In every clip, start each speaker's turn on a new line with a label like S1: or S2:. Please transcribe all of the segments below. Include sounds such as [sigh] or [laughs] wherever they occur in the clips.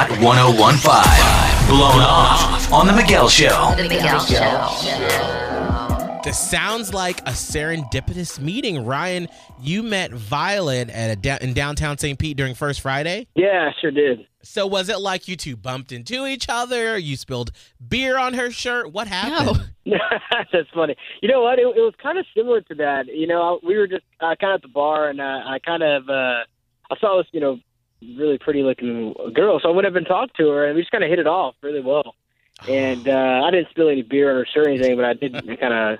S1: Hot 1015. Blown off on The Miguel Show.
S2: The Miguel Show.
S3: This sounds like a serendipitous meeting. Ryan, you met Violet at a da- in downtown St. Pete during First Friday.
S4: Yeah, I sure did.
S3: So was it like you two bumped into each other? You spilled beer on her shirt? What happened? No. [laughs]
S4: That's funny. You know what? It, it was kind of similar to that. You know, we were just uh, kind of at the bar, and uh, I kind of uh, I saw this, you know, really pretty looking girl, so I went up and talked to her, and we just kind of hit it off really well. And [sighs] uh, I didn't spill any beer on her shirt or anything, but I did [laughs] kind of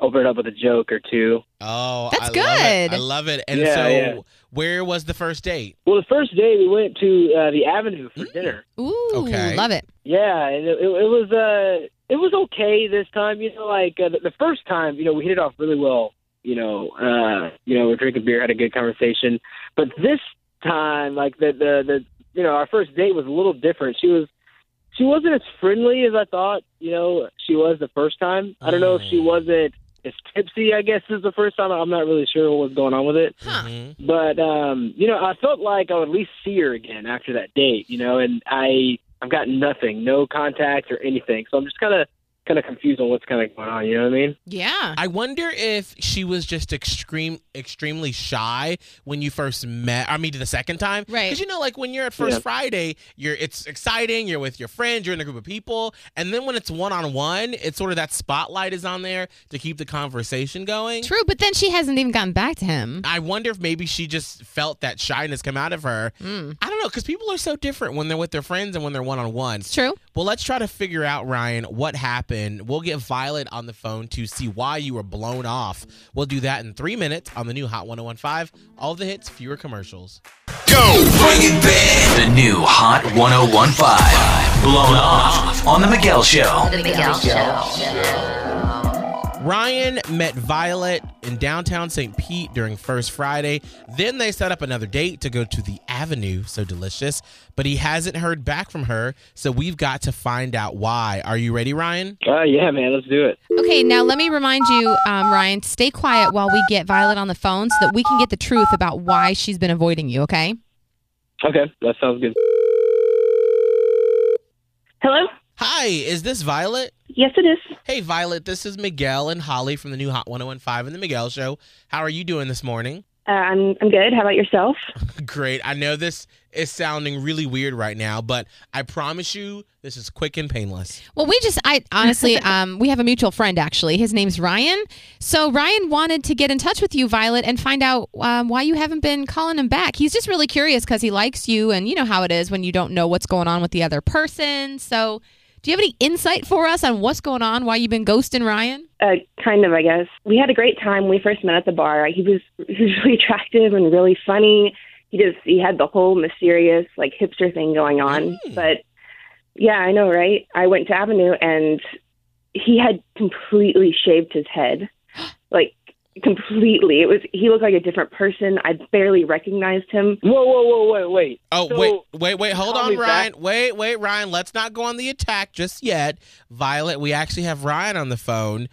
S4: open it up with a joke or two.
S3: Oh,
S5: That's
S3: I Love it.
S5: good.
S3: I love it. And
S4: Yeah,
S3: so,
S4: yeah.
S3: where was the first date?
S4: Well, the first day we went to uh, the Avenue for dinner.
S5: Ooh,
S3: Okay.
S5: love it.
S4: Yeah, and it, it, it was uh, it was okay this time. You know, like uh, the, the first time, you know, we hit it off really well. You know, uh, you know, we're drinking beer, had a good conversation. But this time, like the the the you know, our first date was a little different. She was she wasn't as friendly as I thought. You know, she was the first time. I don't know if she wasn't as tipsy. I guess is the first time. I'm not really sure what was going on with it.
S5: Huh.
S3: Mhm.
S4: But um, you know, I felt like I would at least see her again after that date, you know, and I I've got nothing, no contact or anything. So I'm just kind of kind of confused on what's kind of going on. You know what I mean?
S5: Yeah.
S3: I wonder if she was just extreme, extremely shy when you first met. I mean, the second time,
S5: Right.
S3: Because you know, like when you're at First
S4: Yeah.
S3: Friday, you're it's exciting. You're with your friends. You're in a group of people, and then when it's one on one, it's sort of that spotlight is on there to keep the conversation going.
S5: True, but then she hasn't even gotten back to him.
S3: I wonder if maybe she just felt that shyness come out of her.
S5: Mm.
S3: I don't know, because people are so different when they're with their friends and when they're one on one.
S5: True.
S3: Well, let's try to figure out, Ryan, what happened. We'll get Violet on the phone to see why you were blown off. We'll do that in three minutes on the new Hot 1015. All the hits, fewer commercials. Go!
S1: Bring it back. The new Hot 1015. Blown off on The Miguel Show.
S2: The Miguel Show.
S3: Ryan met Violet in downtown St. Pete during First Friday. Then they set up another date to go to the Avenue, so delicious. But he hasn't heard back from her, so we've got to find out why. Are you ready, Ryan?
S4: Uh, yeah, man, let's do it.
S5: Okay, now let me remind you, um, Ryan, stay quiet while we get Violet on the phone so that we can get the truth about why she's been avoiding you, okay?
S4: Okay, that sounds good.
S6: Hello?
S3: Hi, is this Violet?
S6: Yes, it is.
S3: Hey, Violet, this is Miguel and Holly from the new Hot 1015 and the Miguel Show. How are you doing this morning?
S6: Uh, I'm I'm good. How about yourself? [laughs]
S3: Great. I know this is sounding really weird right now, but I promise you this is quick and painless.
S5: Well, we just, I honestly, [laughs] um, we have a mutual friend actually. His name's Ryan. So Ryan wanted to get in touch with you, Violet, and find out um, why you haven't been calling him back. He's just really curious because he likes you, and you know how it is when you don't know what's going on with the other person. So, do you have any insight for us on what's going on? Why you've been ghosting Ryan?
S6: Uh, kind of, I guess. We had a great time when we first met at the bar. He was [laughs] he was really attractive and really funny. He just he had the whole mysterious like hipster thing going on.
S3: Mm.
S6: But yeah, I know, right? I went to Avenue and he had completely shaved his head, [gasps] like completely. It was he looked like a different person. I barely recognized him.
S4: Whoa, whoa, whoa, wait, wait.
S3: Oh,
S4: So-
S3: wait, wait, wait. Hold on, Ryan.
S4: back.
S3: Wait, wait, Ryan. Let's not go on the attack just yet. Violet, we actually have Ryan on the phone.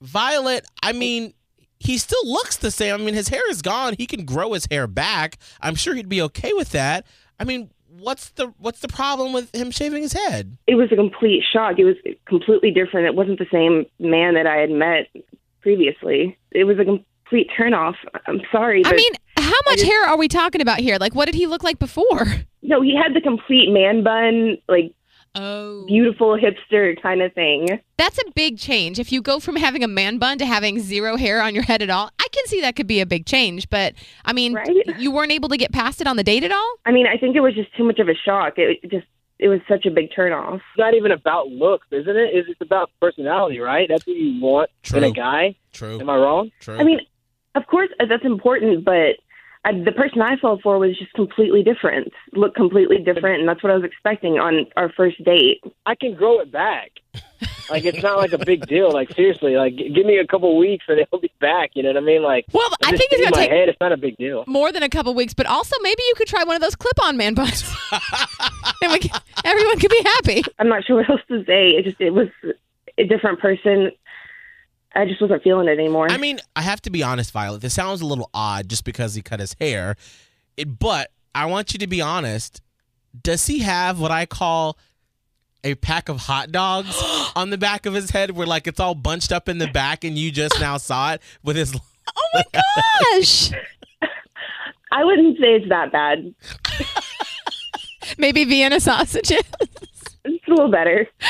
S3: Violet, I mean, he still looks the same. I mean, his hair is gone. He can grow his hair back. I'm sure he'd be okay with that. I mean, what's the what's the problem with him shaving his head?
S6: it was a complete shock. It was completely different. It wasn't the same man that I had met previously. It was a complete turnoff. I'm sorry.
S5: I mean, how much
S6: just-
S5: hair are we talking about here? Like, what did he look like before? [laughs]
S6: no, he had the complete man bun, like
S5: Oh,
S6: beautiful hipster kind of thing.
S5: That's a big change. If you go from having a man bun to having zero hair on your head at all, I can see that could be a big change. But I mean,
S6: Right?
S5: you weren't able to get past it on the date at all?
S6: I mean, I think it was just too much of a shock. It just it was such a big turnoff.
S4: It's not even about looks, isn't it? It's it's about personality, right? That's what you want in
S3: True.
S4: a guy.
S3: True.
S4: Am I wrong?
S3: True.
S6: I mean, of course uh, that's important, but I, the person I fell for was just completely different. Looked completely different, and that's what I was expecting on our first date.
S4: I can grow it back. [laughs] Like it's not like a big deal. Like seriously, like give me a couple weeks and [laughs] it'll be back. You know what I mean? Like
S5: Well, I
S4: just
S5: think it's going to
S4: my
S5: take
S4: head. It's not a big deal.
S5: more than a couple weeks, but also maybe you could try one of those clip-on man buns. [laughs] and we can, everyone could be happy.
S6: I'm not sure what else to say. It just it was a different person. I just wasn't feeling it anymore.
S3: I mean, I have to be honest, Violet. This sounds a little odd just because he cut his hair. It, but I want you to be honest. does he have what I call a pack of hot dogs [gasps] on the back of his head where like it's all bunched up in the back and you just now saw it with his [laughs]
S5: Oh my gosh.
S6: I wouldn't say it's that bad. [laughs]
S5: Maybe Vienna sausages.
S6: It's a little better. [laughs]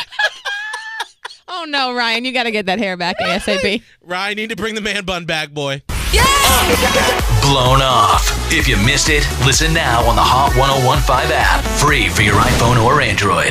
S5: Oh no, Ryan, you got to get that hair back ASAP.
S3: Ryan need to bring the man bun back, boy.
S1: Blown off. If you missed it, listen now on the Hot 1015 app, free for your iPhone or Android.